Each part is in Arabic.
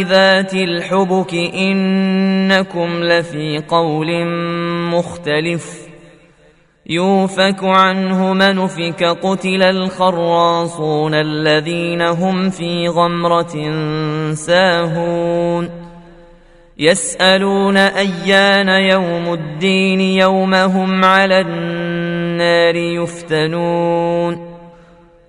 ذات الحبك إنكم لفي قول مختلف. يوفك عنه من فك قتل الخراصون الذين هم في غمرة ساهون. يسألون أيان يوم الدين يوم هم على النار يفتنون.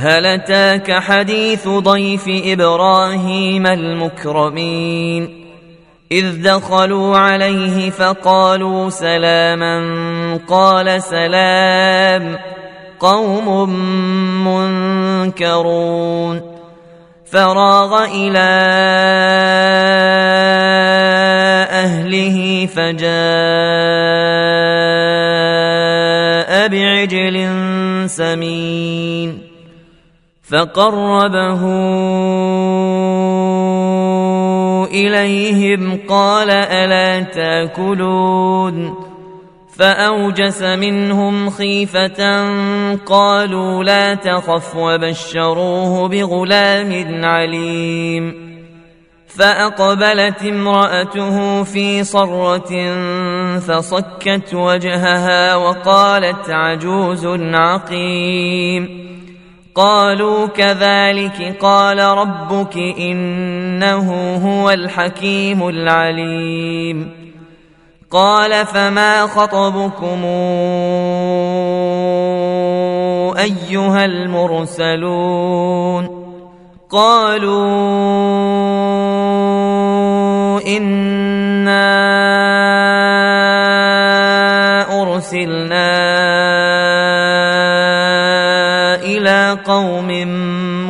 هل أتاك حديث ضيف إبراهيم المكرمين؟ إذ دخلوا عليه فقالوا سلاما قال سلام قوم منكرون. فراغ إلى أهله فجاء بعجل سمين. فقربه إليهم قال ألا تأكلون؟ فأوجس منهم خيفة قالوا لا تخف وبشروه بغلام عليم. فأقبلت امرأته في صرة فصكت وجهها وقالت عجوز عقيم. قالوا كذلك قال ربك إنه هو الحكيم العليم. قال فما خطبكم أيها المرسلون؟ قالوا إنا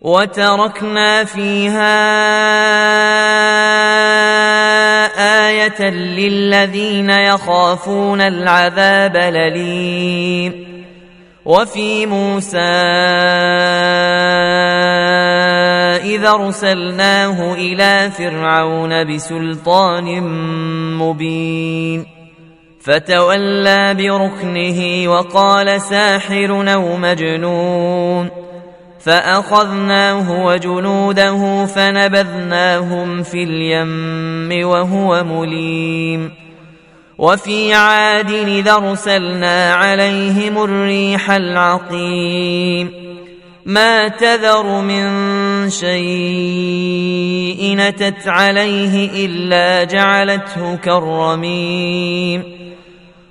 وتركنا فيها آية للذين يخافون العذاب الأليم. وفي موسى إذا أرسلناه إلى فرعون بسلطان مبين. فتولى بركنه وقال ساحر أو مجنون. فأخذناه وجنوده فنبذناهم في اليم وهو مليم. وفي عاد إذا أرسلنا عليهم الريح العقيم. ما تذر من شيء نتت عليه إلا جعلته كالرميم.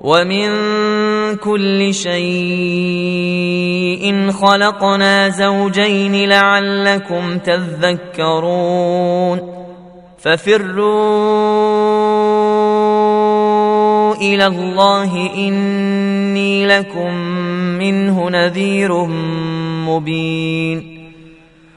ومن كل شيء خلقنا زوجين لعلكم تذكرون ففروا إلى الله اني لكم منه نذير مبين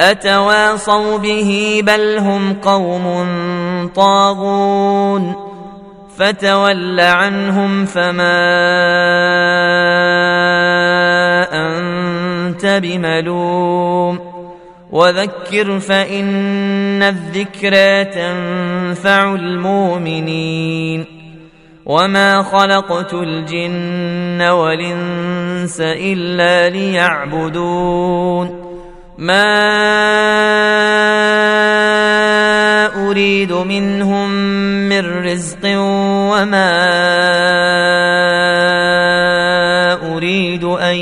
أتواصوا به بل هم قوم طاغون فتول عنهم فما أنت بملوم وذكر فإن الذكرى تنفع المؤمنين وما خلقت الجن والإنس إلا ليعبدون ما اريد منهم من رزق وما اريد ان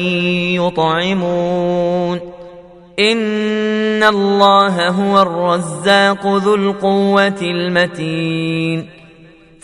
يطعمون ان الله هو الرزاق ذو القوه المتين